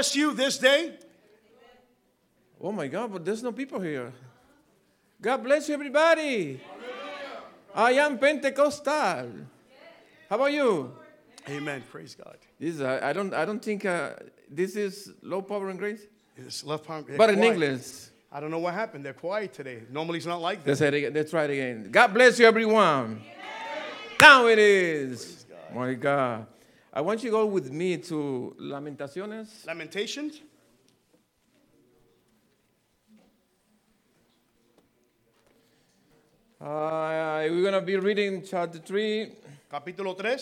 bless you this day. Oh my God, but there's no people here. God bless you, everybody. I am Pentecostal. How about you? Amen. Praise God. This is, I I don't, I don't think uh, this is low power and grace, It's they're but in quiet. English. I don't know what happened. They're quiet today. Normally it's not like that. Let's, it. Let's try it again. God bless you, everyone. Now it is. My God. I want you to go with me to Lamentaciones. Lamentations. Uh, we're going to be reading chapter 3, Capítulo 3.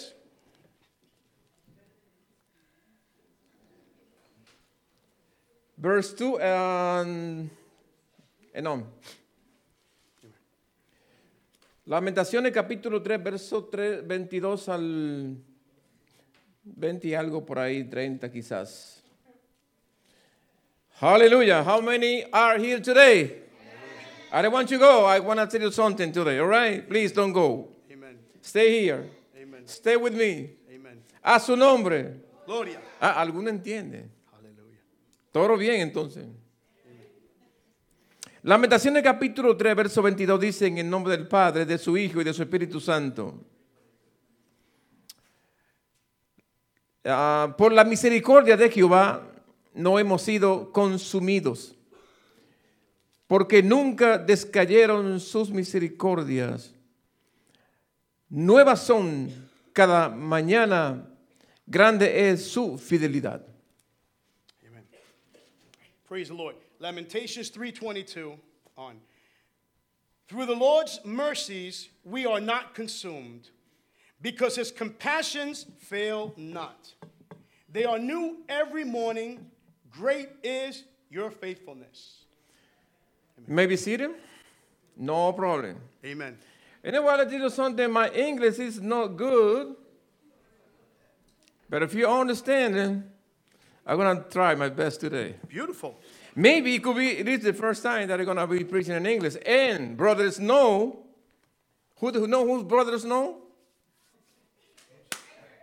verse 2 and, and on. Lamentaciones capítulo 3, verso 3, 22 al 20 y algo por ahí, 30 quizás. Hallelujah. How many are here today? I don't want you to go. I want to tell you something today, all right? Please don't go. Amen. Stay here. Amen. Stay with me. Amen. A su nombre. Gloria. Ah, ¿Alguno entiende? Hallelujah. Todo bien entonces. Lamentaciones capítulo 3, verso 22 dice en el nombre del Padre, de su Hijo y de su Espíritu Santo. Ah, por la misericordia de Jehová no hemos sido consumidos, porque nunca descayeron sus misericordias. Nuevas son cada mañana, grande es su fidelidad. Amen. Praise the Lord. Lamentations 3:22 on. Through the Lord's mercies we are not consumed, because his compassions fail not. They are new every morning. Great is your faithfulness. Maybe seated? No problem. Amen. And then while I did something, my English is not good. But if you understand it, I'm gonna try my best today. Beautiful. Maybe it could be it is the first time that I'm gonna be preaching in English. And brothers know. Who who know whose brothers know?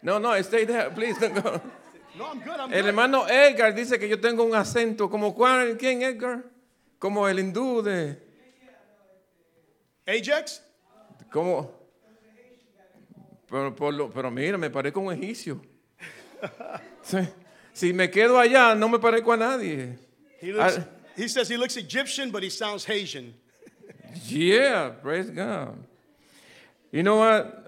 No, no, stay there, please don't go. No, I'm good. I'm El good. hermano Edgar dice que yo tengo un acento como cuál, ¿quién Edgar? Como el hindú de, Ajax? como, pero, por lo- pero mira, me parezco un egipcio. Sí. Si me quedo allá, no me parezco a nadie. He, looks, I- he says he looks Egyptian, but he sounds Haitian. Yeah, praise God. You know what?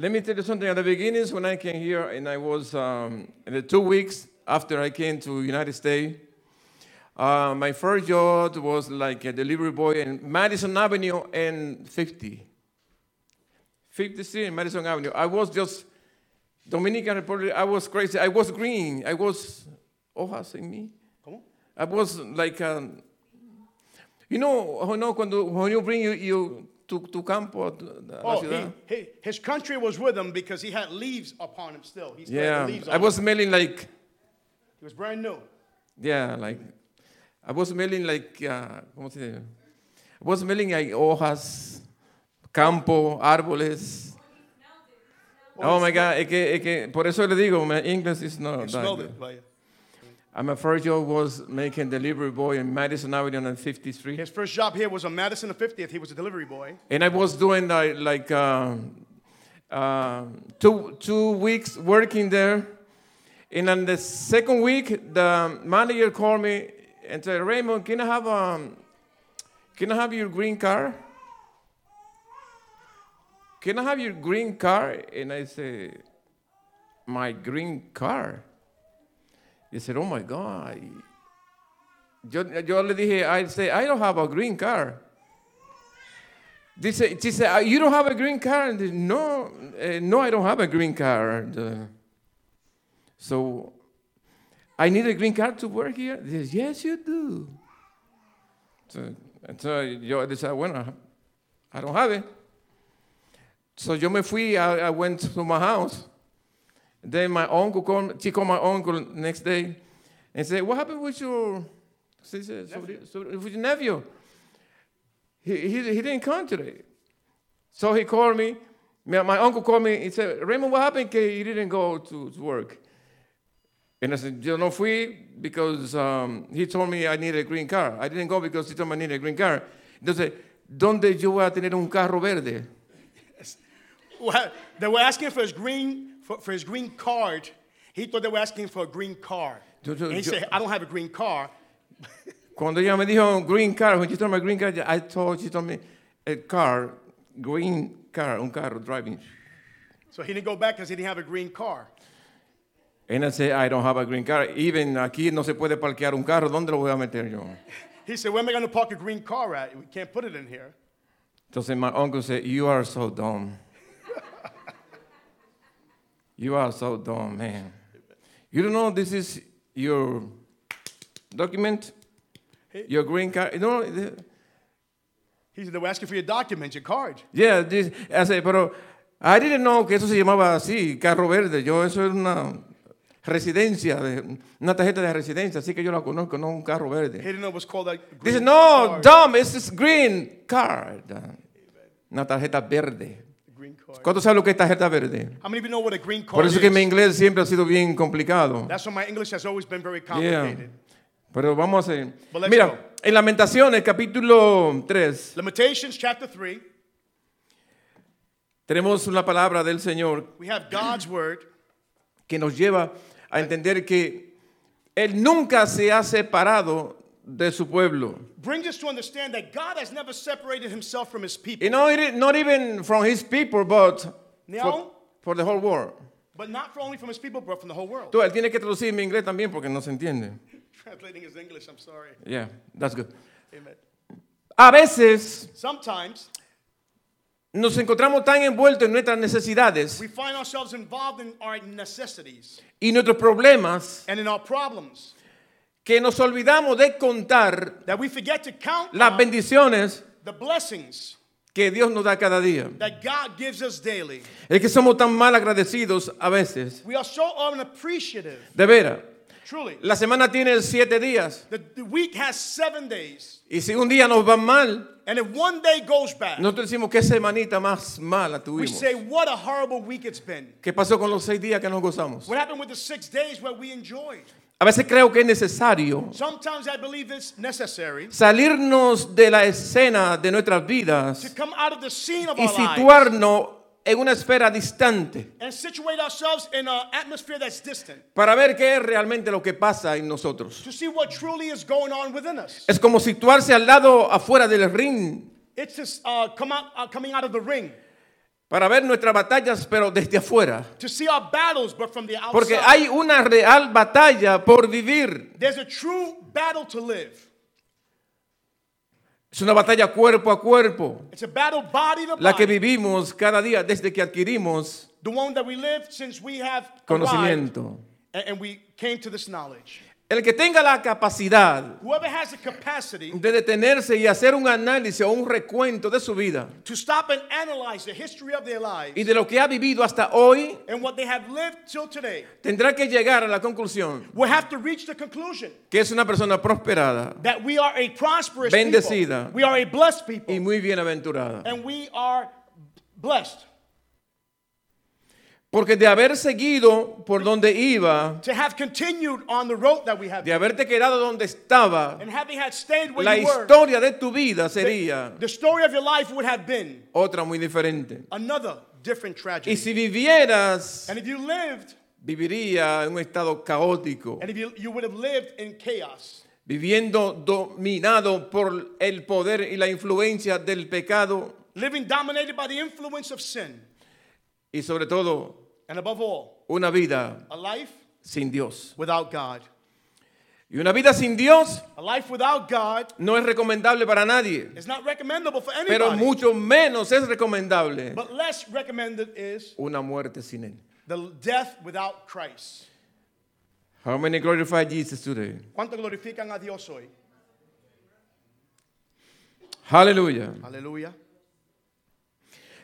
Let me tell you something. At the beginnings, when I came here, and I was um, in the two weeks after I came to United States, uh, my first job was like a delivery boy in Madison Avenue and 50. 50 Street in Madison Avenue. I was just Dominican Republic. I was crazy. I was green. I was hojas in me. ¿Cómo? I was like, um, you know, you know when you bring you, you tu, tu campo, tu, la Oh, ciudad. he, he, his country was with him because he had leaves upon him still. He still yeah, leaves on I was him. smelling like, He was brand new. yeah, like, I was smelling like, uh, ¿cómo se dice? I was smelling like hojas, campo, árboles. Oh my God, es que, es que, por eso le digo, my English is not that good. it. And my first job was making delivery boy in Madison Avenue on 50th Street. His first job here was on Madison and 50th. He was a delivery boy. And I was doing like, like um, uh, two, two weeks working there. And on the second week, the manager called me and said, Raymond, can I have, um, can I have your green card? Can I have your green card? And I said, my green card? He said, oh my God. Yo, yo le dije, I say, I don't have a green card. Dice, she said, "Uh, you don't have a green card? No, uh, no, I don't have a green card. Uh, so I need a green card to work here? He says, yes, you do. So, so yo decía, bueno, I don't have it. So yo me fui, I, I went to my house. Then my uncle called, she called my uncle next day and said, what happened with your, "Sobre- sobre- with your nephew? He, he, he didn't come today. So he called me. My, uncle called me. He said, Raymond, what happened? He didn't go to, to work. And I said, yo no fui because um, he told me I needed a green car. I didn't go because he told me I needed a green car. Entonces, ¿dónde yo voy a tener un carro verde? Well, they were asking for his green for, for his green card. He thought they were asking for a green car. Yo- yo- and he yo- said, "I don't have a green car." Cuando ella me dijo green car, when she told me green car, I thought she told me a car, green car, un carro driving. So he didn't go back because he didn't have a green car. And I said, I don't have a green car. Even aquí no se puede parquear un carro. ¿Dónde lo voy a meter yo? He said, "Where am I going to park a green car at? We can't put it in here." Entonces my uncle said, you are so dumb. You are so dumb, man. You don't know this is your document? Your green card? You know, He said, "They were asking for your documents, your card." yeah, this, I said, pero I didn't know que eso se llamaba así, carro verde. Yo, eso es una residencia, de, una tarjeta de residencia, así que yo la conozco, no un carro He verde. didn't know it was called a green Dice, no, card. dumb, it's this green card. Una tarjeta verde. Green card. ¿Cuántos saben lo que es tarjeta verde? How many of you know what a green card Por eso is? que mi inglés siempre ha sido bien complicado. That's why my English has always been very Yeah. complicated. Pero vamos a hacer. Mira, go. en Lamentaciones, capítulo 3, Lamentations chapter 3, tenemos una palabra del Señor we have God's word que nos lleva a entender que Él nunca se ha separado de su pueblo. brings us to understand that God has never separated himself from his people, You know, not even from His people, but for, No. for the whole world. but not only from his people, but from the whole world. Tú, Él tiene que traducir mi inglés también porque no se entiende. Translating his English, I'm sorry. Yeah, that's good. Amen. A veces Sometimes nos encontramos tan envueltos en nuestras necesidades we find ourselves involved in our necessities y nuestros problemas and in our problems que nos olvidamos de contar that we forget to count las on bendiciones the blessings que Dios nos da cada día. that God gives us daily. Es que somos tan mal agradecidos a veces. We are so unappreciative, De veras, truly. la semana tiene siete días The, the week has seven days, y si un día nos va mal, and if one day goes bad, nosotros decimos qué semanita más mala we tuvimos. say, What a horrible week it's been. ¿Qué pasó con los seis días que nos gozamos? What happened with the six days where we enjoyed? A veces creo que es necesario salirnos de la escena de nuestras vidas y situarnos en una esfera distante para ver qué es realmente lo que pasa en nosotros. to see what truly is going on within us. Es como situarse al lado afuera del ring para ver nuestras batallas, pero desde afuera. to see our battles, but from the outside. Porque hay una real batalla por vivir. There's a true battle to live. Es una batalla cuerpo a cuerpo, It's a battle body to la que body. vivimos cada día desde que adquirimos The one that we live since we have conocimiento. and we came to this knowledge. El que tenga la capacidad has the de detenerse y hacer un análisis o un recuento de su vida to stop and analyze the history of their lives y de lo que ha vivido hasta hoy, and what they have lived till today tendrá que llegar a la conclusión will have to reach the conclusion que es una persona prosperada that we are a prosperous Bendecida. people. We are a blessed y muy bienaventurada. And we are blessed Porque de haber seguido por donde iba, to have continued on the road that we have de haberte quedado donde estaba, and having had stayed where la you were. historia de tu vida sería The story of your life would have been otra muy diferente. another different Y tragedy. si vivieras, And if you lived, viviría en un estado caótico, and if you, you would have lived in chaos, viviendo dominado por el poder y la influencia del pecado living dominated by the influence of sin, y sobre todo and above all, una vida a life sin Dios. without God. Y una vida sin Dios A life without God no es recomendable para nadie, is not recommendable for pero anybody. mucho menos es recomendable But less recommended is una muerte sin Él. the death without Christ. How many glorify Jesus today? ¿Cuánto glorifican a Dios hoy? Aleluya. Aleluya.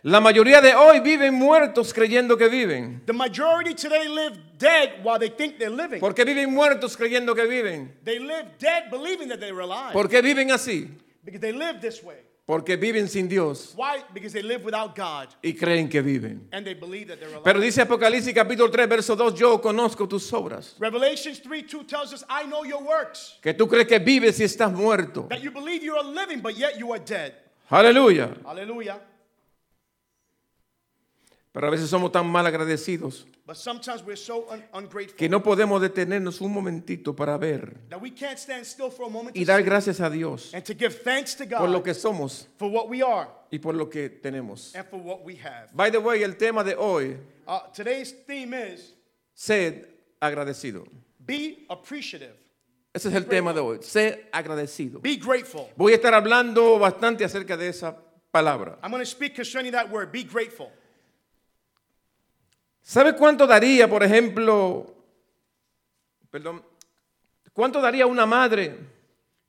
La mayoría de hoy viven muertos creyendo que viven. The majority today live dead while they think they're living. ¿Por qué viven muertos creyendo que viven? They live dead believing that they were alive ¿Por qué viven así? because they live this way. porque viven sin Dios Why? Because they live without God y creen que viven. and they believe that they're alive. Pero dice Apocalipsis capítulo 3, verso 2, yo conozco tus obras. Revelations 3 2 tells us, I know your works, Que tú crees que vives y estás muerto. that you believe you are living, but yet you are dead. Aleluya. Hallelujah. Pero a veces somos tan mal agradecidos But sometimes we're so un- ungrateful que no podemos detenernos un momentito para ver that we can't stand still for a moment y dar gracias a Dios and to give thanks to por lo God que somos for what we are y por lo que tenemos. By the way, el tema de hoy, Uh, today's theme is sed agradecido. be appreciative, Ese es el tema de hoy, sed agradecido. be grateful. Voy a estar hablando bastante acerca de esa palabra. I'm going to speak concerning that word, be grateful. ¿Sabe cuánto daría, por ejemplo, perdón, cuánto daría una madre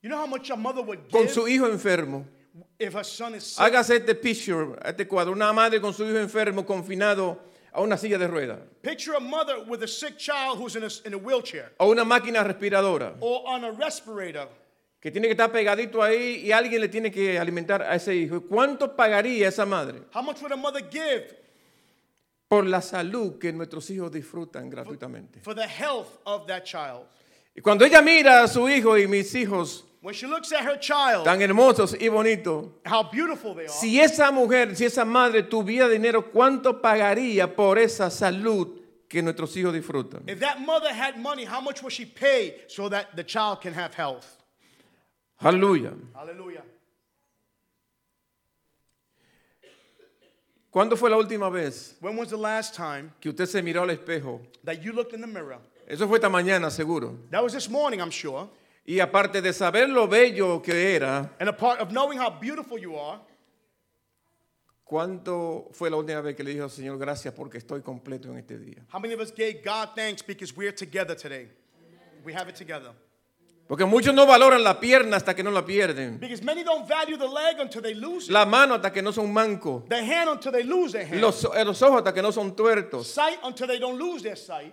You know how much a mother would con give su hijo enfermo? if her son is sick? Hágase este picture, este cuadro, una madre con su hijo enfermo confinado a una silla de ruedas Picture a mother with a sick child who's in a, in a wheelchair o una máquina respiradora or on a respirator. que tiene que estar pegadito ahí y alguien le tiene que alimentar a ese hijo. ¿Cuánto pagaría esa madre How much would a mother give por la salud que nuestros hijos disfrutan gratuitamente? for the health of that child? Y cuando ella mira a su hijo y mis hijos When she looks at her child, tan hermosos y bonitos, how beautiful they are. Si esa mujer, si esa madre tuviera dinero, ¿cuánto pagaría por esa salud que nuestros hijos disfrutan? If that mother had money, how much would she pay so that the child can have health? Aleluya. Hallelujah. ¿Cuándo fue la última vez When was the last time que usted se miró al espejo? that you looked in the mirror? Eso fue esta mañana, seguro. That was this morning, I'm sure. Y aparte de saber lo bello que era, And a part of knowing how beautiful you are, ¿cuánto fue la última vez que le dijo, Señor, gracias porque estoy completo en este día? how many of us gave God thanks because we're together today? We have it together. Porque muchos no valoran la pierna hasta que no la pierden, Because many don't value the leg until they lose it, la mano hasta que no son mancos, the hand until they lose their hand, los, eh, los ojos hasta que no son tuertos, sight until they don't lose their sight,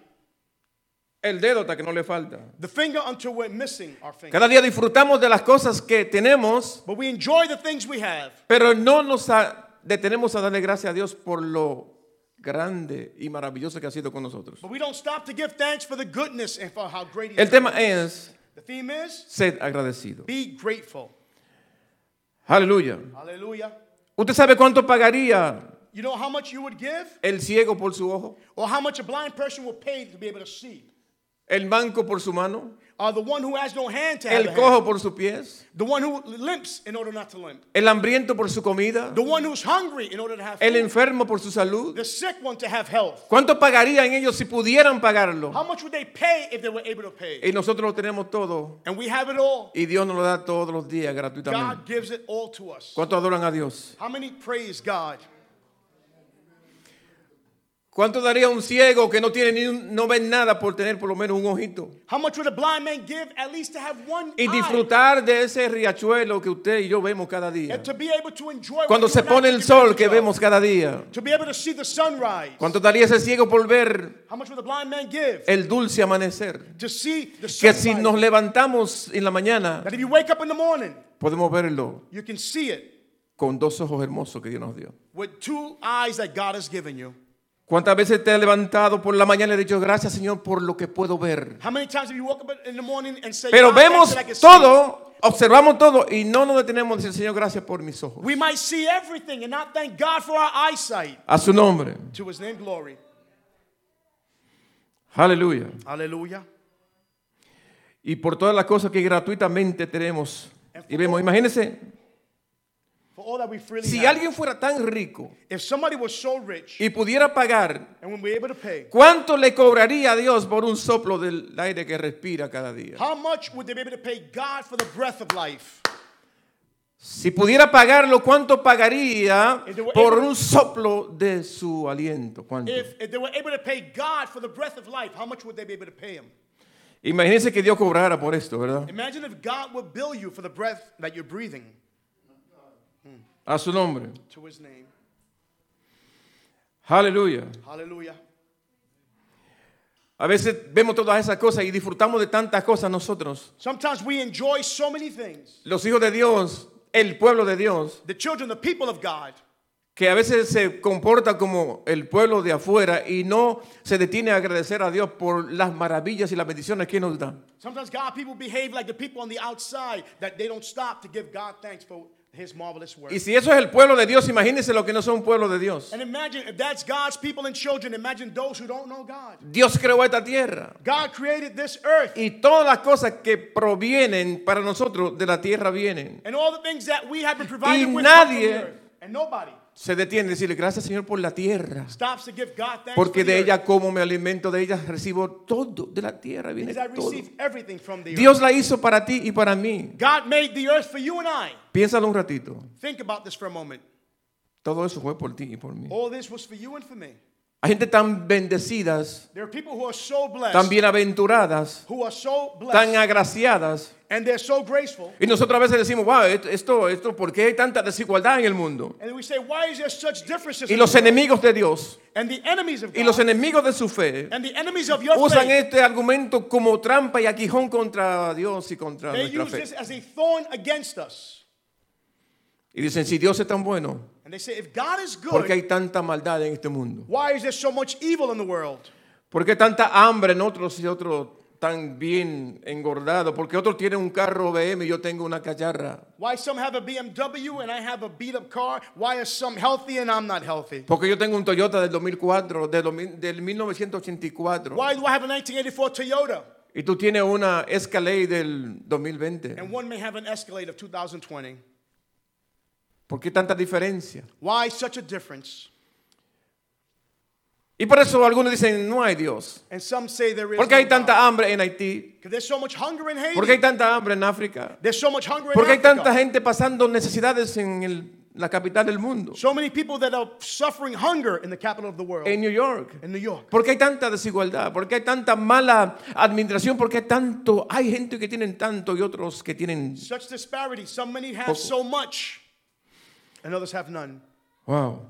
el dedo hasta que no le falta. the finger until we're missing our finger. Cada día disfrutamos de las cosas que tenemos, But we enjoy the things we have, pero no nos a- detenemos a darle gracias a Dios por lo grande y maravilloso que ha sido con nosotros. but we don't stop to give thanks for the goodness and for how great El is. tema es The theme is sed agradecido. be grateful. Aleluya. Hallelujah. ¿Usted sabe cuánto pagaría You know how much you would give, el ciego por su ojo? or how much a blind person will pay to be able to see, ¿El manco por su mano? The one who has no hand to have ¿El cojo por sus pies? the one who limps in order not to limp, ¿El hambriento por su comida? the one who's hungry in order to have ¿El food, enfermo por su salud? the sick one to have health. ¿Cuánto pagarían ellos si pudieran pagarlo? How much would they pay if they were able to pay? Y nosotros lo tenemos todo. And we have it all. Y Dios nos lo da todos los días gratuitamente. God gives it all to us. ¿Cuánto adoran a Dios? How many praise God? ¿Cuánto daría un ciego que no tiene ni un- no ve nada por tener por lo menos un ojito? How much would a blind man give at least to have one Y disfrutar de ese riachuelo que usted y yo vemos cada día. and to be able to enjoy Cuando se pone el sol que vemos cada día. to be able to see the sunrise. ¿Cuánto daría ese ciego por ver How much would a blind man give el dulce amanecer? to see the Que si nos levantamos en la mañana, That if you wake up in the morning, podemos verlo you can see it con dos ojos hermosos que Dios nos dio. with two eyes that God has given you. ¿Cuántas veces te has levantado por la mañana y le dicho gracias Señor por lo que puedo ver? Pero "God, thanks vemos that I can see"? todo, observamos todo y no nos detenemos en decir Señor gracias por mis ojos. We might see everything and not thank God for our eyesight. A su nombre. To his name, glory. Aleluya. Hallelujah. Y por todas las cosas que gratuitamente tenemos. Y vemos, imagínense, For all that we freely si alguien fuera tan rico If somebody was so rich y pudiera pagar, and when we're able to pay, ¿cuánto le cobraría a Dios por un soplo del aire que respira cada día? how much would they be able to pay God for the breath of life? Si pudiera pagarlo, ¿cuánto pagaría por un soplo de su aliento? Imagínense que Dios cobrara por esto, ¿verdad? Imagine if God would bill you for the breath that you're breathing A su nombre. Aleluya. Hallelujah. A veces vemos todas esas cosas y disfrutamos de tantas cosas nosotros. Sometimes we enjoy so many things. Los hijos de Dios el pueblo de Dios, the children, the people of God, que a veces se comporta como el pueblo de afuera y no se detiene a agradecer a Dios por las maravillas y las bendiciones que nos da. sometimes God people behave like the people on the outside that they don't stop to give God thanks for his marvelous work. Y si eso es el pueblo de Dios, imagínense lo que no son pueblo de Dios. And imagine if that's God's people and children, imagine those who don't know God. Dios creó esta tierra God created this earth y todas las cosas que provienen para nosotros de la tierra vienen. and all the things that we have been provided Y with come from nadie- the earth. And nobody Se detiene a decirle gracias Señor por la tierra, porque de ella como me alimento, de ella recibo todo, de la tierra viene todo. Dios la hizo para ti y para mí. God made the earth for you and I. Piénsalo un ratito. Think about this for a moment. Todo eso fue por ti y por mí. Hay gente tan bendecidas, There are people who are so blessed, tan bienaventuradas, who are so tan agraciadas. and they're so graceful. Y nosotros a veces decimos, wow, esto, esto, ¿por qué hay tanta desigualdad en el mundo? And we say, why is there such differences? Y los enemigos de Dios and the enemies of y los enemigos de su fe and the enemies of your usan este argumento como trampa y aguijón contra Dios y contra nuestra fe. this as a thorn against us. Y dicen, si Dios es tan bueno, ¿por qué hay tanta maldad en este mundo? why is there so much evil in the world? ¿Por qué tanta hambre en otros y otros tan bien engordados? Porque otros tienen un carro BM y yo tengo una cacharra. Porque yo tengo un Toyota del 2004, del, 2000 del 1984. Why do I have a 1984 Toyota? Y tú tienes una Escalade del 2020. And one may have an Escalade of 2020. ¿Por qué tanta diferencia? Why such a difference? Y por eso algunos dicen, no hay Dios. And some say there is ¿Por qué hay no tanta God. hambre en Haití? Because there's so much hunger in Haiti. ¿Por qué hay tanta hambre en África? There's so much hunger in ¿Por qué hay Africa. tanta gente pasando necesidades en el- la capital del mundo? So many people that are suffering hunger in the capital of the world, En New York. in New York. ¿Por qué hay tanta desigualdad? ¿Por qué hay tanta mala administración? ¿Por qué hay tanto? Hay gente que tienen tanto y otros que tienen... Such disparity. Some many have Poco. so much, and others have none. Wow.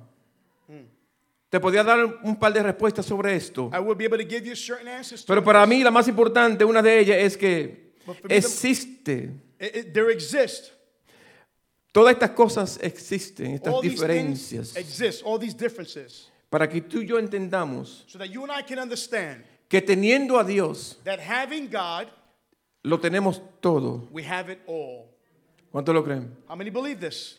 Te podía dar un par de respuestas sobre esto. I will be able to give you certain answers. To Pero para mí la más importante, una de ellas es que But for me, the- existe. It- it- there exist Todas estas cosas existen, estas all diferencias. things exist, all these differences, Para que tú y yo entendamos so that you and I can understand que teniendo a Dios, that having God, lo tenemos todo. we have it all. ¿Cuánto lo creen? How many believe this?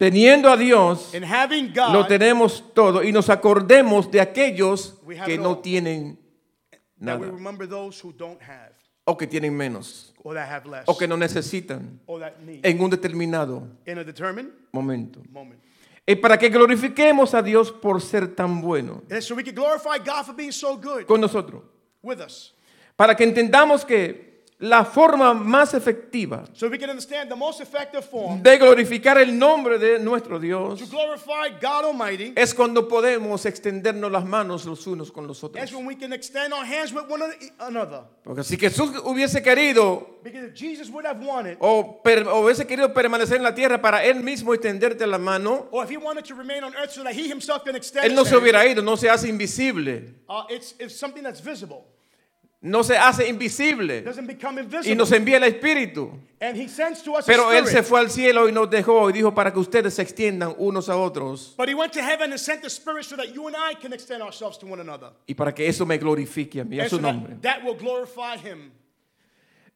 Teniendo a Dios, having lo God, tenemos todo y nos acordemos de aquellos que no all. tienen nada o que tienen menos less, o que no necesitan en un determinado momento. moment. Es para que glorifiquemos a Dios por ser tan bueno so God so con nosotros. Para que entendamos que la forma más efectiva So we can understand the most effective form de glorificar el nombre de nuestro to Dios glorify God Almighty es cuando podemos extendernos las manos los unos con los otros. when we can extend our hands with one another. Porque si Jesús hubiese querido Because if Jesus would have wanted, o, per- o hubiese querido permanecer en la tierra para él mismo extenderte la mano, or if he wanted to remain on earth so that he himself can extend él no se hubiera ido, no se hace invisible, uh, it's, it's something that's visible. No se hace invisible y nos envía el Espíritu. and he sends to us Pero él se fue al cielo y nos dejó y dijo para que ustedes se extiendan unos a otros But he went to heaven and sent the spirit so that you and I can extend ourselves to one another. y para que eso me glorifique a mí, a su nombre. that, that will glorify him.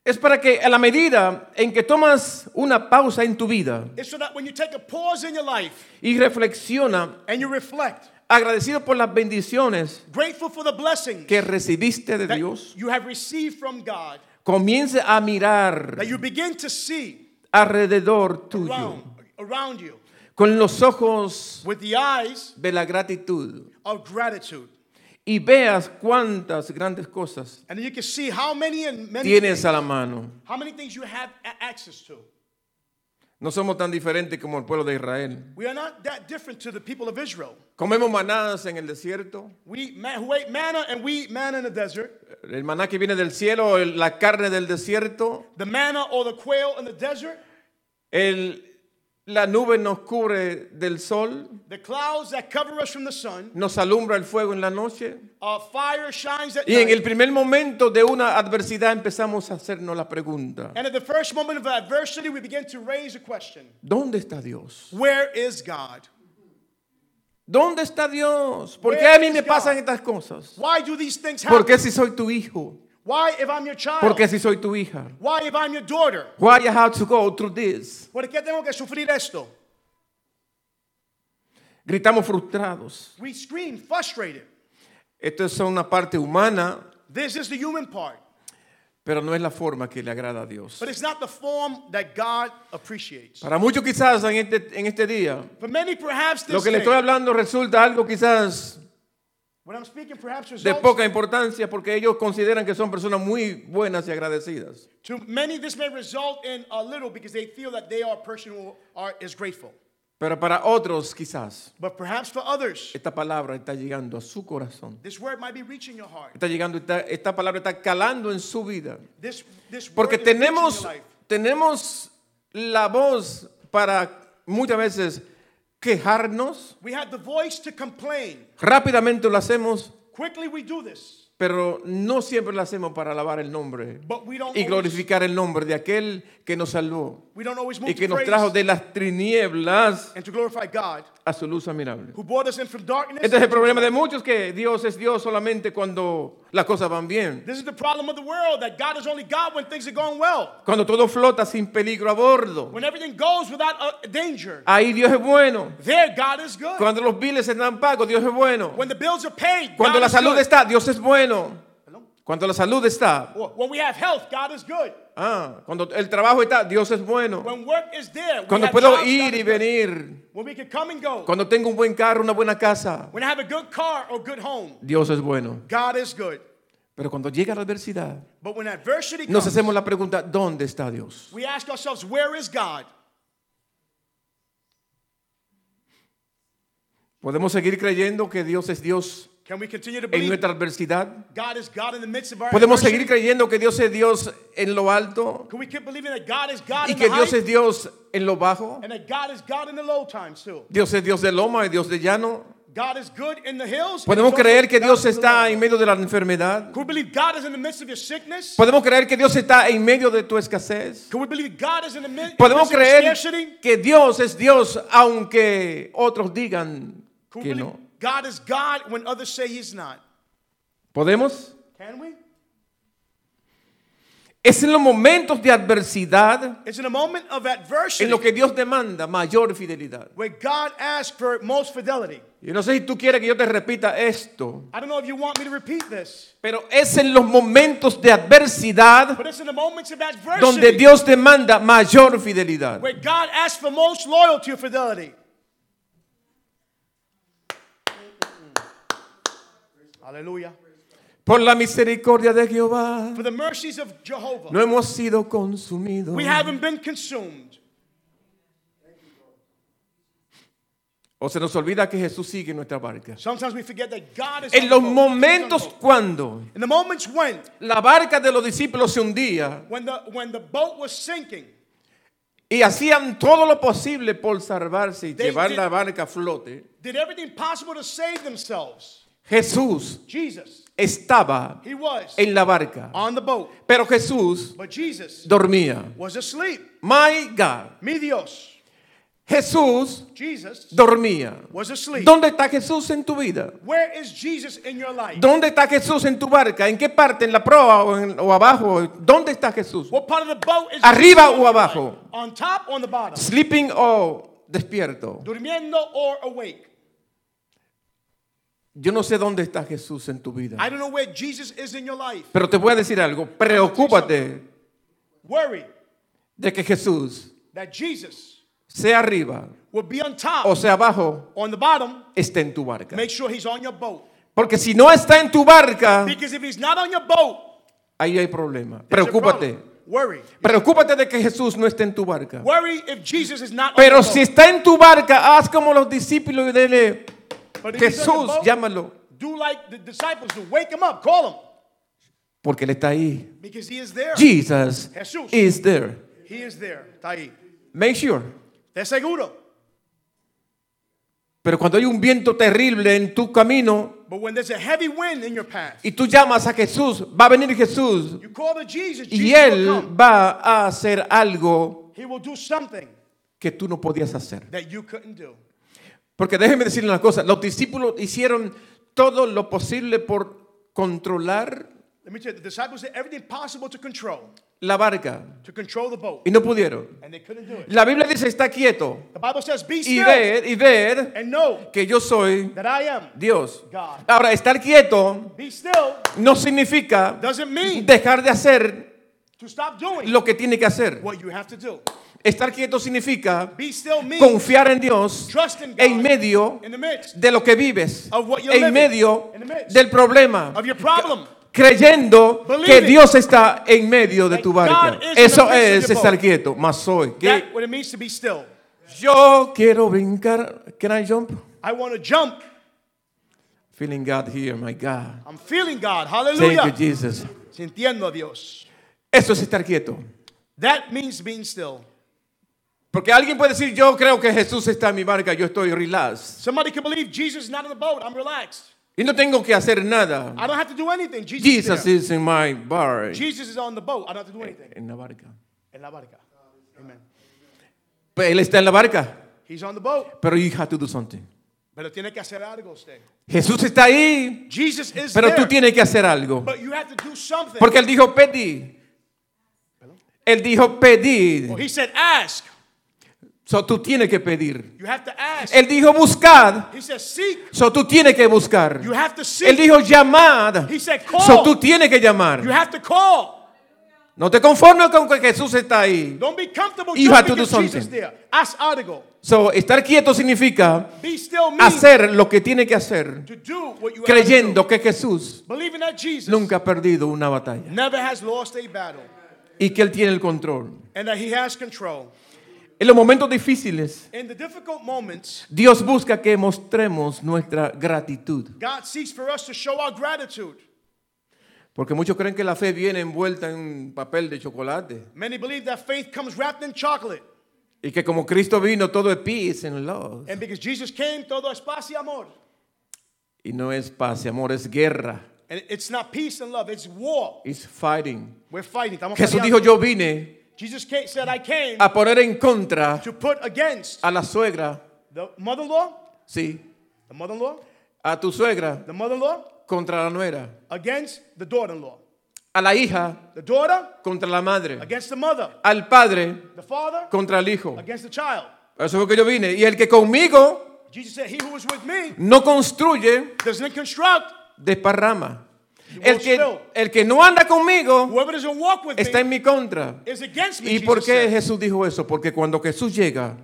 Es para que a la medida en que tomas una pausa en tu vida It's so that when you take a pause in your life y reflexiona, and you reflect, agradecido por las bendiciones grateful for the blessings que recibiste de that Dios, you have received from God, comience a mirar that you begin to see alrededor tuyo around, around you con los ojos with the eyes de la gratitud of gratitude. y veas cuántas grandes cosas And you can see how many and many tienes things, a la mano. how many things you have access to. No somos tan diferentes como el pueblo de Israel. We are not that different to the people of Israel. Comemos manadas en el desierto. We eat ma- who ate manna and we eat manna in the desert. El maná que viene del cielo, el- la carne del desierto, The manna or the quail in the desert. el, la nube nos cubre del sol, the clouds that cover us from the sun, nos alumbra el fuego en la noche. uh, fire shines at Y en night. el primer momento de una adversidad empezamos a hacernos la pregunta, And at the first moment of adversity, we begin to raise a question ¿dónde está Dios? Where is God? ¿Dónde está Dios? ¿Por qué Where a mí me God? pasan estas cosas? Why do these things happen? ¿Por qué si soy tu hijo? Why if I'm your child? ¿Por qué si soy tu hija? Why if I'm your daughter? Why I have to go through this? ¿Por qué tengo que sufrir esto? Gritamos frustrados. We scream frustrated. Esto es una parte humana, This is the human part. pero no es la forma que le agrada a Dios. But it's not the form that God appreciates. Para muchos quizás en este, en este día, For many, perhaps lo this que le estoy hablando resulta algo quizás when I'm speaking, perhaps de poca importancia porque ellos consideran que son personas muy buenas y agradecidas. to many, this may result in a little because they feel that they are a person who are, is grateful. Pero para otros quizás But perhaps for others, esta palabra está llegando a su corazón. this word might be reaching your heart. Está llegando, esta, esta palabra está calando en su vida. This, this Porque word is reaching tenemos, tenemos la voz para muchas veces quejarnos. We have the voice to complain. Rápidamente lo hacemos, Quickly we do this, pero no siempre lo hacemos para alabar el nombre but we don't y always, glorificar el nombre de aquel que nos salvó we don't always move y que nos trajo de las tinieblas and to glorify God, a su luz admirable. who brought us in from darkness. Este es el problema de muchos que Dios es Dios solamente cuando las cosas van bien. This is the problem of the world that God is only God when things are going well. Cuando todo flota sin peligro a bordo. When everything goes without uh, danger, Ahí Dios es bueno. there God is good. Cuando los biles están pagos, Dios es bueno. When the bills are paid, Cuando God la is salud good. está, Dios es bueno. Cuando la salud está, When we have health, God is good. ah, cuando el trabajo está, Dios es bueno. When work is there, we Cuando have puedo jobs, ir y is good. venir. When we can come and go. Cuando tengo un buen carro, una buena casa, When I have a good car or good home, Dios es bueno. God is good. Pero cuando llega la adversidad, But when adversity nos comes, hacemos la pregunta, ¿dónde está Dios? we ask ourselves, where is God? ¿Podemos seguir creyendo que Dios es Dios Can we continue to en believe nuestra adversidad? God is God in the midst of our ¿Podemos adversity? seguir creyendo que Dios es Dios en lo alto Can we keep believing that God is God y in que Dios es Dios en lo bajo? and that God is God in the low times too? Dios es Dios de loma y Dios de llano. God is good in the hills. ¿Podemos also creer que God Dios está en medio de la enfermedad? Can we believe God is in the midst of your sickness? ¿Podemos creer que Dios está en medio de tu escasez? Can we believe God is in the mi- in the ¿Podemos creer que Dios es Dios aunque otros digan que no? God is God when others say He's not? ¿Podemos? Can we? Es en los momentos de adversidad It's in a moment of adversity en lo que Dios demanda mayor fidelidad. where God asks for most fidelity. Yo no sé si tú quieres que yo te repita esto, I don't know if you want me to repeat this, pero es en los momentos de adversidad but it's in the moments of adversity donde Dios demanda mayor fidelidad. where God asks for most loyalty or fidelity. Hallelujah. Por la misericordia de Jehová For the mercies of Jehovah, no hemos sido consumidos. we haven't been consumed. O se nos olvida que Jesús sigue en nuestra barca. Sometimes we forget that God is En los momentos cuando In the moments when, la barca de los discípulos se hundía when the, when the boat was sinking, y hacían todo lo posible por salvarse y llevar la barca a flote, Jesús Jesus, estaba he was en la barca. on the boat, Pero Jesús but Jesus dormía. was asleep. My God. Mi Dios, Jesús Jesus dormía. was asleep. ¿Dónde está Jesús en tu vida? Where is Jesus in your life? ¿Dónde está Jesús en tu barca? ¿En qué parte? ¿En la proa o, en- o abajo? ¿Dónde está Jesús? What part of the boat is Arriba Jesus o abajo? On top on the bottom? ¿Sleeping o despierto? Durmiendo or awake? Yo no sé dónde está Jesús en tu vida. I don't know where Jesus is in your life. Pero te voy a decir algo. Preocúpate Worry de que Jesús, that Jesus sea arriba will be on top o sea abajo, on the bottom. esté en tu barca. Make sure he's on your boat. Porque si no está en tu barca, Because if he's not on your boat, ahí hay problema. Preocúpate. Worry. Preocúpate de que Jesús no esté en tu barca. Worry if Jesus is not Pero on your si está en tu barca, haz como los discípulos y dile, But if Jesús, boat, llámalo. do like the disciples do. Wake him up. Call him. Porque Él está ahí. Because he is there. Jesus Jesús. is there. He is there. Está ahí. Make sure Te seguro. Pero cuando hay un viento terrible en tu camino But when there's a heavy wind in your path, y tú llamas a Jesús, va a venir Jesús you call to Jesus, y Jesus Él va a hacer algo He will do something que tú no podías hacer. that you couldn't do. Porque déjeme decirle una cosa, los discípulos hicieron todo lo posible por controlar Let me tell you, the disciples did everything possible to control, la barca to control the boat, y no pudieron. and they couldn't do it. La Biblia dice, está quieto The Bible says, "Be y still ver, y ver and know que yo soy that I am Dios. God." Ahora, estar quieto Be still no significa doesn't mean dejar de hacer lo que tiene que hacer. what you have to do. Estar quieto significa Be still means confiar en Dios trust in God en medio in the midst de lo que vives, Of what you're en living, medio in the midst del problema, of your problem. creyendo que Dios está en medio de tu barca. Eso es estar quieto, más soy. que That's what it means to be still. Yo quiero brincar. Can I jump? I want to jump. Feeling God here, my God. I'm feeling God. Thank you, Hallelujah. Jesus. Sintiendo a Dios. Eso es estar quieto. That means being still. Porque alguien puede decir, yo creo que Jesús está en mi barca, yo estoy relax. Somebody can believe Jesus is not in the boat. I'm relaxed. Y no tengo que hacer nada. I don't have to do anything. Jesus, Jesus is, there. is in my bar. Jesus is on the boat. I don't have to do anything. En la barca. En la barca. Amen. Pues él está en la barca, He's on the boat. pero you have to do something. Pero tiene que hacer algo usted. Jesús está ahí, Jesus is pero there. tú tienes que hacer algo. But you have to do something. Porque él dijo pedí. Él dijo pedid. Well, he said ask. So tú tienes que pedir. You have to ask. Él dijo buscad. He said seek. So tú tienes que buscar. You have to Él seek. dijo llamad. He said So tú call. tienes que You llamar. have to call. No te conformes con que Jesús está ahí. Don't be comfortable You have to do something. there. Ask algo. So estar quieto significa Be still hacer lo que tiene que hacer, to do what you have to creyendo que Jesús nunca ha perdido una batalla never has lost a battle y que Él tiene el control. and that he has control. En los momentos difíciles, In the difficult moments, Dios busca que mostremos nuestra gratitud. God seeks for us to show our gratitude. Porque muchos creen que la fe viene envuelta en papel de chocolate Many believe that faith comes wrapped in chocolate. y que como Cristo vino todo es peace and love. And because Jesus came, todo es paz y amor. Y no es paz y amor, es guerra. And it's not peace and love, it's war. It's fighting. We're fighting. Estamos Jesús peleando. dijo, yo vine Jesus said, I came a poner en contra to put against a la suegra, the mother-in-law, sí, the mother-in-law, a tu suegra the mother-in-law, contra la nuera, against the daughter-in-law. a la hija The daughter contra la madre, against the mother. al padre The father contra el hijo. against the child. Eso fue que yo vine. Y el que conmigo Jesus said, He who is with me no construye, doesn't construct. Desparrama. El que, el que no anda conmigo está en mi contra. ¿Y por qué. Jesús dijo eso? Porque cuando Jesús llega,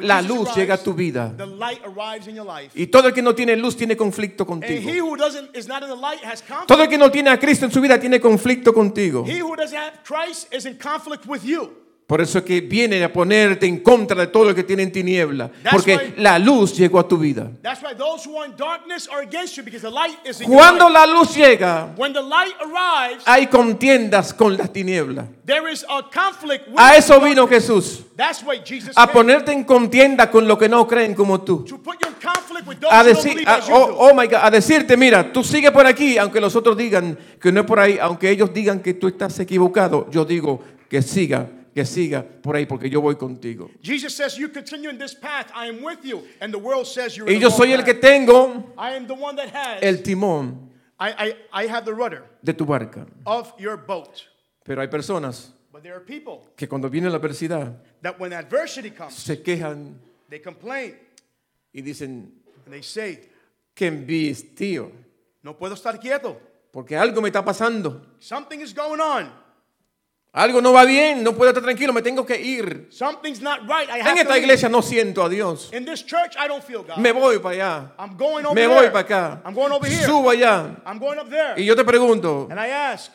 la luz llega a tu vida. Y todo el que no tiene luz tiene conflicto contigo. Todo el que no tiene a Cristo en su vida tiene conflicto contigo. Por eso es que viene a ponerte en contra de todo lo que tiene en tiniebla. Porque why- la luz llegó a tu vida. Cuando la luz llega, When the light arrives, hay contiendas con las tinieblas. there is a A eso vino. Jesús. That's why Jesus A ponerte en contienda con lo que no creen como tú. A decir, a- oh, oh my God, a decirte, mira, tú sigue por aquí, aunque los otros digan que no es por ahí, aunque ellos digan que tú estás equivocado, yo digo que siga, que siga por ahí, porque yo voy contigo. Jesus says, You continue in this path, I am with you. And the world says you're Y yo soy el que path. tengo I am the one that has. el timón I, I, I have the rudder de tu barca. of your boat. Pero hay personas But there are people que cuando viene la adversidad that when adversity comes, se quejan they complain y dicen, and they say, tío, No puedo estar quieto. porque algo me está pasando. Something is going on. Algo no va bien, no puedo estar tranquilo, me tengo que ir. Something's not right. I have En to esta leave. iglesia no siento a Dios. In this church, I don't feel God. Me voy para allá. I'm going over Me there. voy para acá. I'm going over here. Subo allá. I'm going up there. Y yo te pregunto, And I ask,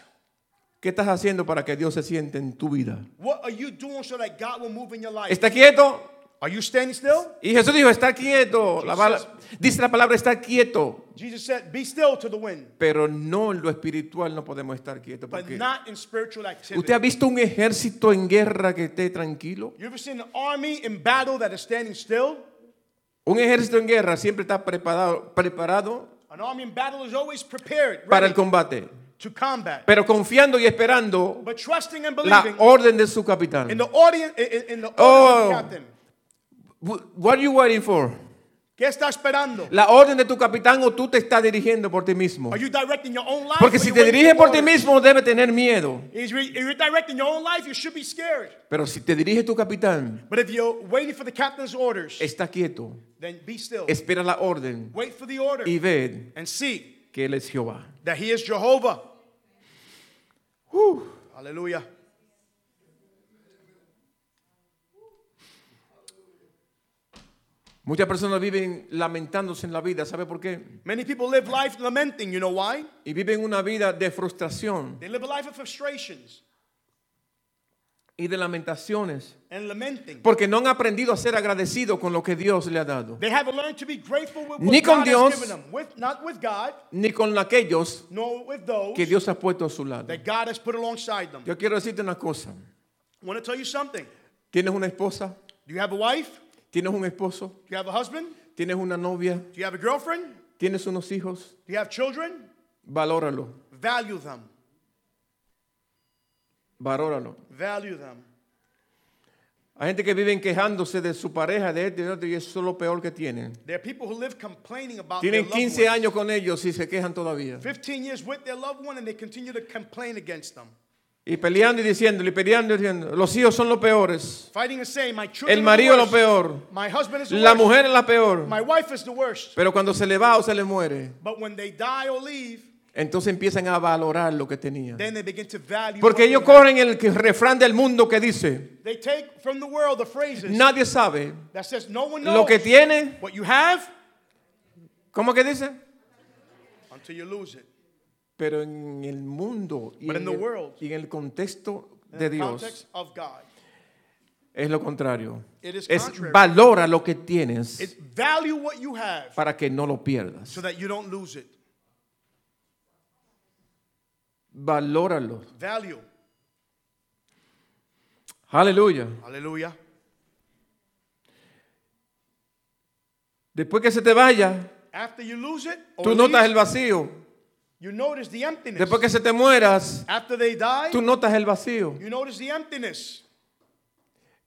¿qué estás haciendo para que Dios se siente en tu vida? what are you doing so that God will move in your life? ¿Está quieto? Are you standing still? Y Jesús dijo, está quieto. La dice la palabra, está quieto. Jesus said, Be still to the wind, Pero no en lo espiritual no podemos estar quietos. but not in spiritual activity. ¿Usted ha visto un ejército en guerra que esté tranquilo? You ever seen an army in battle that is standing still? Un ejército en guerra siempre está preparado, preparado An army in battle is always prepared, para el combate, to combat, pero confiando y esperando but trusting and la believing orden de su capitán. in the audience, in, in the order Oh. of the captain. Wh- What are you waiting for? ¿Qué está esperando? ¿La orden de tu capitán o tú te estás dirigiendo por ti mismo? Are you directing your own life? Porque or si te diriges por ti mismo debe tener miedo. Pero si te dirige tu capitán, But if you're waiting for the captain's orders, está quieto, then be still. espera la orden Wait for the order y ve and see que Él es Jehová. that he is Jehovah. Hallelujah. Muchas personas viven lamentándose en la vida, ¿sabe por qué? Many people live life lamenting. You know why? Y viven una vida de frustración They live a life of frustrations y de lamentaciones, and lamenting. porque no han aprendido a ser agradecidos con lo que Dios le ha dado, They haven't learned to be grateful with what Ni con God Dios. has given them. With, not with God, ni con aquellos nor with those que Dios ha puesto a su lado. that God has put alongside them. Yo quiero decirte una cosa. I want to tell you something. ¿Tienes una esposa? Do you have a wife? ¿Tienes un esposo? Do you have a husband? ¿Tienes una novia? Do you have a girlfriend? ¿Tienes unos hijos? Do you have children? Valóralo, Value them. valóralo. Value them. Hay gente que viven quejándose de su pareja, de este de otro, y eso es lo peor que tienen. There are people who live complaining about their Tienen loved 15 ones. años con ellos y se quejan todavía. 15 years with their loved one and they continue to complain against them. Y peleando y diciéndole, y peleando y diciendo, los hijos son los peores. El marido es lo peor. My husband is the La worst. mujer es la peor. My wife is the worst. Pero cuando se le va o se le muere, But when they die or leave, entonces empiezan a valorar lo que tenían. then they begin to value Porque ellos corren el refrán del mundo que dice, nadie sabe that says no one knows lo que tiene. what you have ¿Cómo que dice? until you lose it. Pero en el mundo y But en in the el, world, y en el contexto de Dios context of God. es lo contrario. It is Es contrary. valora lo que tienes It's value what you have para que no lo pierdas. so that you don't lose it. Valóralo. Value. Aleluya. Hallelujah. Después que se te vaya, After you lose it, or tú notas leave, el vacío. You notice the emptiness. Después que se te mueras, After they die, tú notas el vacío. you notice the emptiness.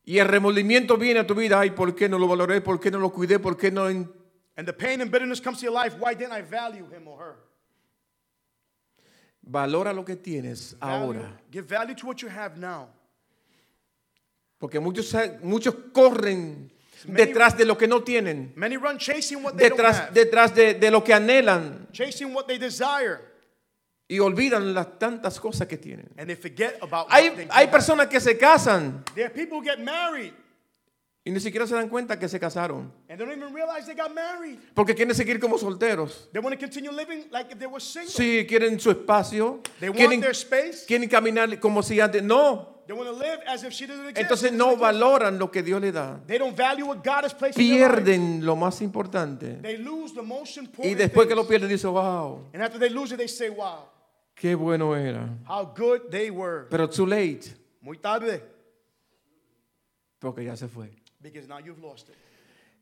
Y el remordimiento viene a tu vida. Ay, ¿por qué no lo valoré? ¿Por qué no lo cuidé? ¿Por qué no? en-?" And the pain and bitterness comes to your life. Why didn't I value him or her? Valora lo que tienes Value- ahora. Give value to what you have now. Porque muchos, muchos corren detrás de lo que no tienen. Many run chasing what they don't Detrás, detrás de, de lo que anhelan. chasing what they desire, Y olvidan las tantas cosas que tienen. and they forget about what Hay, they hay personas que se casan y ni siquiera se dan cuenta que se casaron. and they don't even realize they got married. Porque quieren seguir como solteros. They want to continue living like if they were single. Sí, quieren su espacio. They want Quieren, their space. quieren caminar como si antes. No. They want to live as if she exist. Entonces no valoran lo que Dios le da. They don't value what God has placed. Pierden lo más importante. They lose the most Y important después que lo pierden, dicen, wow, And after they lose it, they say, wow, qué bueno era. how good they were. Pero too late, Muy tarde, porque ya se fue. Because now you've lost it.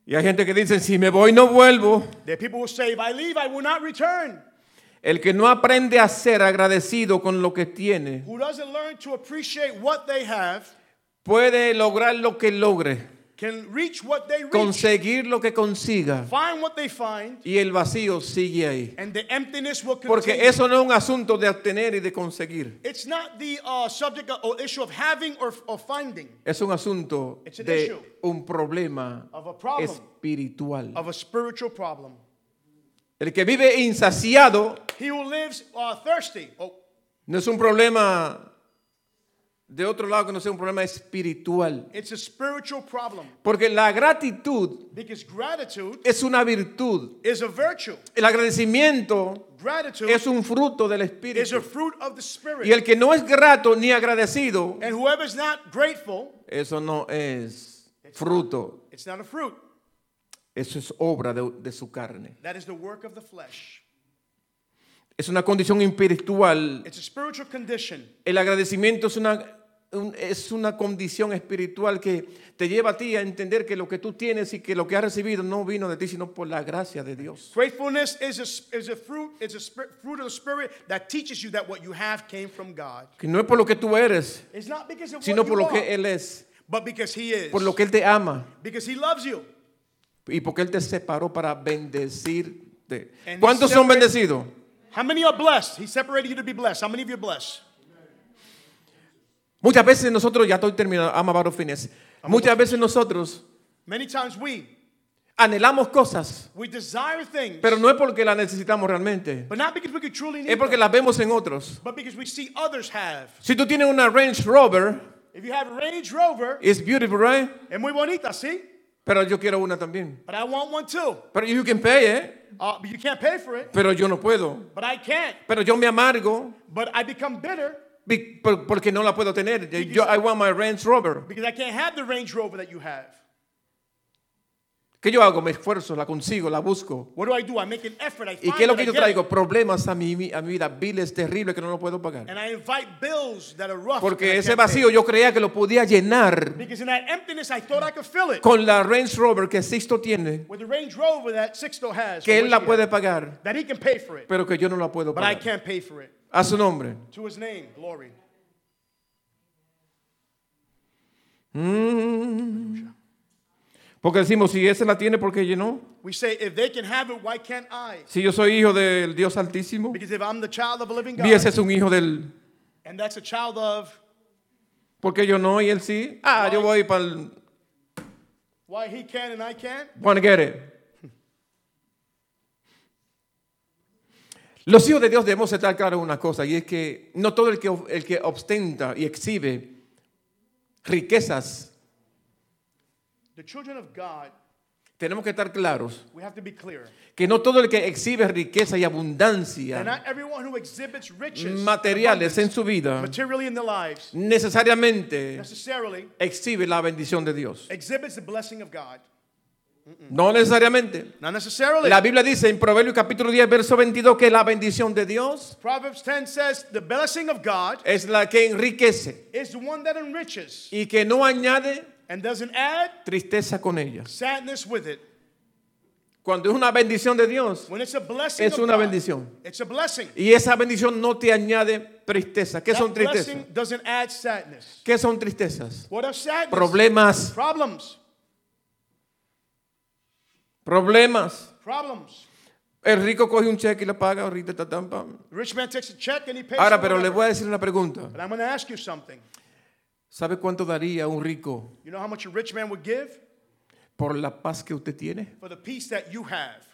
Y hay gente que dice, si me voy no vuelvo. There are people who say, if I leave, I will not return. El que no aprende a ser agradecido con lo que tiene, Who doesn't learn to appreciate what they have, puede lograr lo que logre, can reach what they reach, conseguir lo que consiga. find what they find, Y el vacío sigue ahí. and the emptiness will Porque continue. eso no es un asunto de obtener y de conseguir. It's not the uh, subject or issue of having or, or finding, Es un asunto It's an de issue. un problema of a problem, espiritual. of a spiritual problem. El que vive insaciado He who lives uh, thirsty, oh, no es un problema de otro lado que no sea un problema espiritual. it's a spiritual problem Porque la gratitud because gratitude es una virtud. is a virtue. El agradecimiento Gratitude es un fruto del is a espíritu. fruit of the spirit. Y el que no es grato ni agradecido, And whoever is not grateful, eso no es fruto. It's not a fruit. Eso es obra de, de su carne. That is the work of the flesh. Es una condición espiritual. It's a spiritual condition. El agradecimiento es una, un- es una condición espiritual que te lleva a ti a entender que lo que tú tienes y que lo que has recibido no vino de ti, sino por la gracia de Dios. Faithfulness is a, is a fruit, it's a spir- fruit of the Spirit that teaches you that what you have came from God. Que no es por lo que tú eres, sino por lo que Él es, but because He is. por lo que Él te ama Because He loves you. y porque Él te separó para bendecirte. And ¿Cuántos son bendecidos? How many are blessed? He separated you to be blessed. How many of you are blessed? Muchas veces nosotros, ya estoy terminando, varios fines. Muchas veces nosotros Many times we anhelamos cosas, we desire things, pero no es porque las necesitamos realmente, but not because we could truly need es porque them, las vemos en otros. but because we see others have. Si tú tienes una Range Rover, If you have a Range Rover, it's beautiful, right? es muy bonita, ¿sí? Pero yo quiero una también. But I want one too. Pero you can pay, ¿eh? Uh, but you can't pay for it. Pero yo no puedo. But I can't. Pero yo me amargo But I become bitter porque no la puedo tener. Yo, I want my Range Rover. because I can't have the Range Rover that you have. ¿Qué yo hago? Me esfuerzo, la consigo, la busco. What do I do? I make an effort. I ¿Y qué es lo que I yo traigo? Problemas a mi, a mi vida, biles terribles que no lo puedo pagar. And I invite bills that are rough. Porque I ese can't pay. vacío yo creía que lo podía llenar Because in that emptiness, I thought I could fill it con la Range Rover que Sixto tiene, with the Range Rover that Sixto has. que él la puede pagar, That he can pay for it. pero que yo no la puedo But I pagar. can't pay for it. A su nombre. To his name, glory. Mm. Porque decimos, si ese la tiene, ¿por qué yo no? We say, if they can have it, why can't I? Si yo soy hijo del Dios Altísimo, Because if I'm the child of a living y ese God, es un hijo del... and that's a child of, ¿Por qué yo no y él sí? Ah, yo voy para el... why he can and I can't? Wanna get it. Los hijos de Dios debemos estar claros en una cosa, y es que no todo el que, el que ostenta y exhibe riquezas, The children of God, tenemos que estar claros we have to be clear. que no todo el que exhibe riqueza y abundancia not everyone who exhibits riches, materiales en su vida lives, necesariamente necessarily exhibe la bendición de Dios. exhibits the blessing of God. No necesariamente. Not necessarily. La Biblia dice en Proverbios capítulo 10, verso 22 que la bendición de Dios Proverbs 10 says, the blessing of God es la que enriquece is the one that enriches y que no añade and doesn't add tristeza con ella. sadness with it. Cuando es una bendición de Dios When it's a blessing Es una God, bendición. it's a blessing. y esa bendición no te añade tristeza. ¿Qué son tristezas? blessing doesn't add sadness. ¿Qué son tristezas? What are sadness? Problemas, Problems. Problemas. Problems. El rico coge un cheque y lo paga ahorita. ta, pam. Rich man takes a check and he pays Ahora, pero le voy a decir una pregunta. But I'm going to ask you something. ¿Sabe cuánto daría un rico You know how much a rich man would give por la paz que usted tiene? for the peace that you have?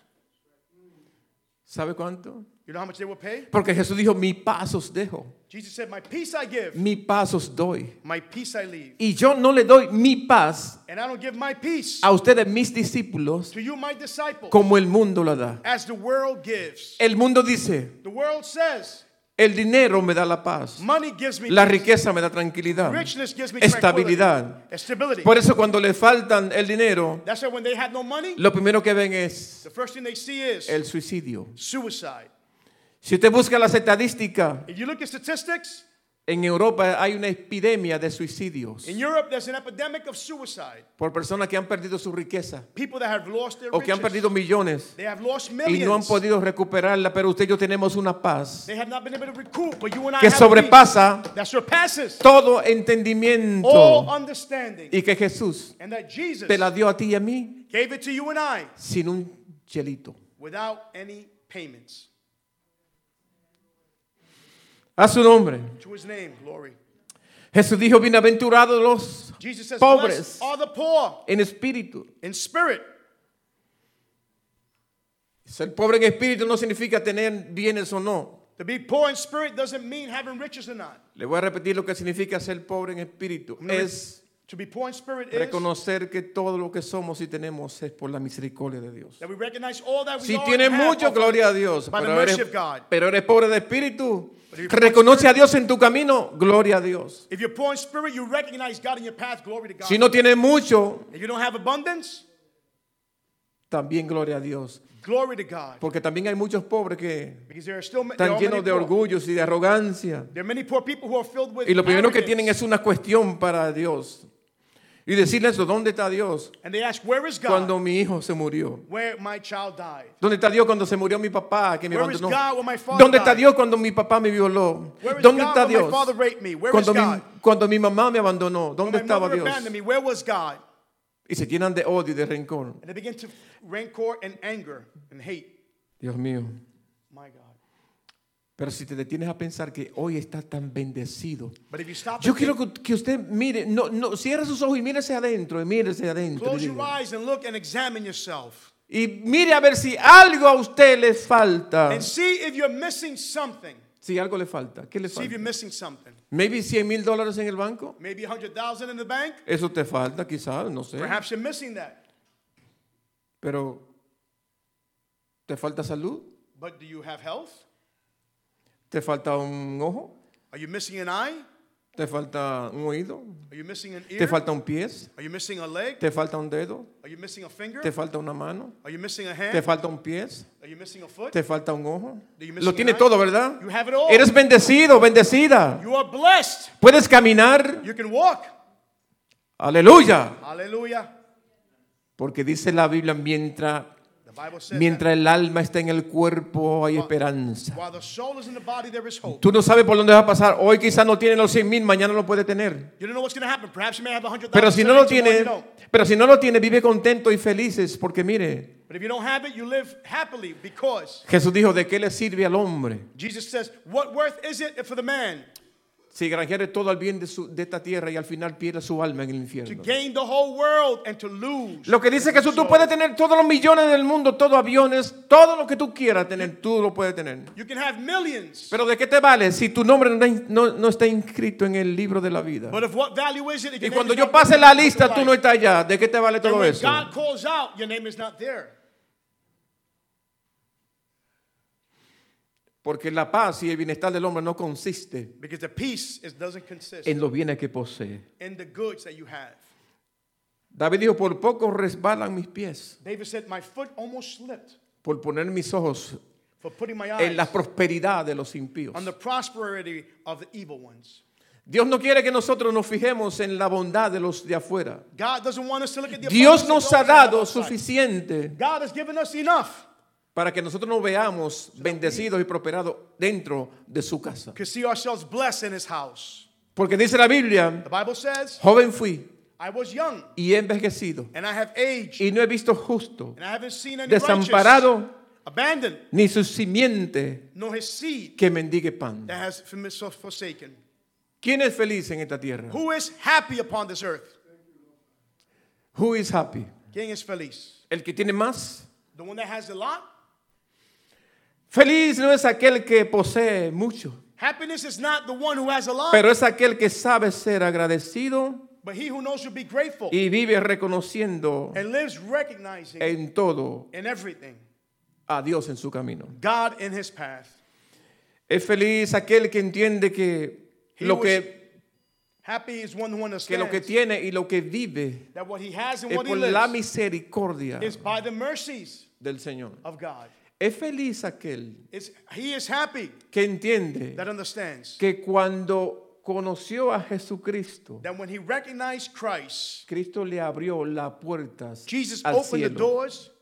¿Sabe cuánto? You know how much they would pay? Porque Jesús dijo, mi paz os dejo, Jesus said, My peace I give, mi paz os doy. my peace I leave. Y yo no le doy mi paz And I don't give my peace a ustedes, mis discípulos, to you, my disciples, como el mundo lo da. as the world gives. El mundo dice, The world says, el dinero me da la paz, money gives me la riqueza me da tranquilidad, Richness gives me estabilidad. Por eso cuando le faltan el dinero, That's why when they have no money, lo primero que ven es the first thing they see is el suicidio. Si usted busca las estadísticas, If you look at statistics, en Europa hay una epidemia de suicidios in Europe there's an epidemic of suicide. por personas que han perdido su riqueza People that have lost their o que han riches. perdido millones They have lost y millions. no han podido recuperarla, pero usted y yo tenemos una paz They have not been able to recoup, but you and I que have a sobrepasa peace that surpasses todo all entendimiento understanding. y que Jesús And that Jesus te la dio a ti y a mí gave it to you and I sin un chelito. without any payments. A su nombre. To his name, glory. Jesús dijo, bienaventurados los says, Pobres. Are the poor en espíritu. in spirit. Ser pobre en espíritu no significa tener bienes o no. To be poor in spirit doesn't mean having riches or not. Le voy a repetir lo que significa ser pobre en espíritu. Es To be poor in spirit is reconocer que todo lo que somos y tenemos es por la misericordia de Dios. that we recognize all that we Si are tienes have mucho, gloria a Dios. by the Pero mercy eres, of God. pero eres pobre de espíritu. But if you're Reconoce a Dios en tu camino, gloria a Dios. If you're poor in spirit, you recognize God in your path. Glory to God. Si no tienes mucho, if you don't have abundance, también gloria a Dios. glory to God. Porque también hay muchos pobres que Because there are still there están are llenos many de poor. orgullos y de arrogancia. There are many poor people who are filled with Y lo primero que arrogance. tienen es una cuestión para Dios. Y decirle ¿dónde está Dios And they ask, Where is God? cuando mi hijo se murió? Where my child died. ¿Dónde está Dios cuando se murió mi papá que me Where is abandonó? God when my father ¿Dónde está? Dios cuando mi papá me violó? Where is ¿Dónde God está when my Dios father raped me? Where cuando is mi, God? cuando mi mamá me abandonó? When ¿Dónde my estaba Dios? abandoned me, where was God? Y se llenan de odio y de rencor. And they begin to rancor and anger and hate. Dios mío. My God. Pero si te detienes a pensar que hoy está tan bendecido. But if you stop Yo quiero que, que usted mire, no, no, cierre sus ojos y mírese adentro, y mírese adentro. y close your eyes and look and examine yourself. Y mire a ver si algo a usted le falta. And see if you're missing something. Si algo le falta, ¿qué le See if you're falta? missing something. Maybe 100 mil dólares en el banco. Maybe a hundred thousand in the bank. Eso te falta, quizás, no sé. Perhaps you're missing that. Pero, ¿te falta salud? But do you have health? ¿Te falta un ojo? Are you missing an eye? ¿Te falta un oído? Are you missing an ear? ¿Te falta un pie? Are you missing a leg? ¿Te falta un dedo? Are you missing a finger? ¿Te falta una mano? Are you missing a ¿Te hand? falta un pie? Are you missing a foot? ¿Te falta un ojo? Lo tiene todo, ¿verdad? You have it all. Eres bendecido, bendecida. You are blessed. Puedes caminar. You can walk. Aleluya. Hallelujah. Porque dice la Biblia, mientras, mientras el alma está en el cuerpo hay esperanza. Tú no sabes por dónde va a pasar. Hoy quizás no tiene los 100 mil, mañana lo puede tener. Pero si no lo tiene, pero si no lo tiene, vive contento y felices. Porque mire, But if you don't have it, you live happily because Jesús dijo, ¿de qué le sirve al hombre? Si granjere todo el bien de, su- de esta tierra y al final pierde su alma en el to infierno. gain the whole world and to lose? Lo que dice Jesús, tú puedes tener todos los millones del mundo, todos aviones, todo lo que tú quieras tener, tú lo puedes tener. You can have millions. Pero ¿de qué te vale si tu nombre no, no- no está inscrito en el libro de la vida? But of what value is it if Y your name cuando is yo not pase la lista, tú no estás allá. ¿De qué te vale todo eso? God calls out, your name is not there. Porque la paz y el bienestar del hombre no consiste Because the peace is, doesn't consist en los bienes que posee. in the goods that you have. David dijo, por poco resbalan mis pies, David said, My foot almost slipped por poner mis ojos for putting my en la prosperidad de los impíos. on the prosperity of the evil ones. Dios no quiere que nosotros nos fijemos en la bondad de los de afuera. God doesn't want us to look at the Dios abundance nos ha those on the dado outside. suficiente God has given us enough para que nosotros nos veamos bendecidos y prosperados dentro de su casa. to see ourselves blessed in His house. Porque dice la Biblia, The Bible says, joven fui I was young y he envejecido and I have aged y no he visto justo, and I haven't seen any desamparado, abandoned, ni su simiente nor his seed que mendigue pan. that has forsaken. ¿Quién es feliz en esta tierra? Who is happy upon this earth? Who is happy? ¿Quién es feliz? El que tiene más. The one that has a lot? Feliz no es aquel que posee mucho, Happiness is not the one who has a lot, pero es aquel que sabe ser agradecido but he who knows be grateful y vive reconociendo and lives recognizing en todo in everything a Dios en su camino. God in his path. Es feliz aquel que entiende que He lo que, Happy is one who que lo que tiene y lo que vive that what he has and es what he por la lives misericordia is by the mercies del Señor. of God. Es feliz aquel It's, he is happy que entiende that understands que cuando conoció a Jesucristo, that when he recognized Christ, Cristo le abrió las puertas Jesus al opened the cielo. doors.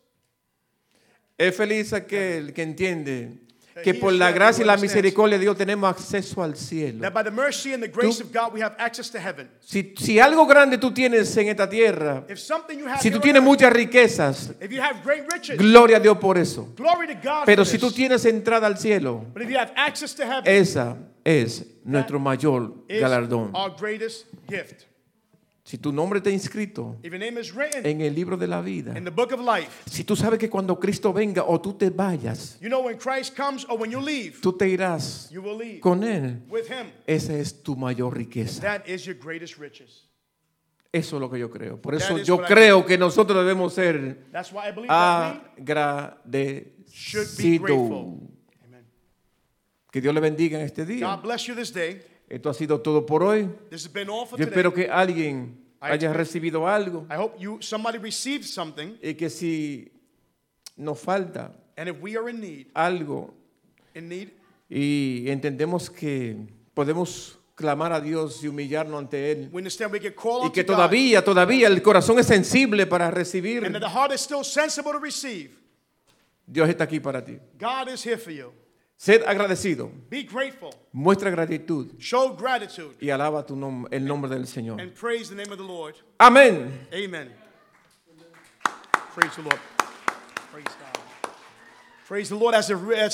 Es feliz aquel que entiende que por la gracia y la misericordia de Dios tenemos acceso al cielo. That by the mercy and the grace of God we have access to heaven. Si, si algo grande tú tienes en esta tierra, If something you have si tú tienes muchas riquezas, gloria a Dios por eso. Pero si tú tienes entrada al cielo, esa es nuestro mayor galardón. Si tu nombre está inscrito written en el libro de la vida, life, si tú sabes que cuando Cristo venga o tú te vayas, you know comes leave, tú te irás con Él. Esa es tu mayor riqueza. That is your greatest riches. Eso es lo que yo creo. Por eso yo creo que nosotros debemos ser agradecidos. Que Dios le bendiga en este día. Esto ha sido todo por hoy. This has been all for Yo today. espero que alguien haya recibido algo I hope you somebody received something, y que si nos falta and if we are in need, algo in need, y entendemos que podemos clamar a Dios y humillarnos ante Él we understand we can call y que God, todavía, todavía el corazón es sensible para recibir, and that the heart is still sensible to receive. Dios está aquí para ti. God is here for you. Sed agradecido, Be grateful. muestra gratitud Show gratitude y alaba tu nom- el nombre del Señor. and praise the name of the Lord. Amén. Amen. Praise the Lord. Praise God. Praise the Lord as a, as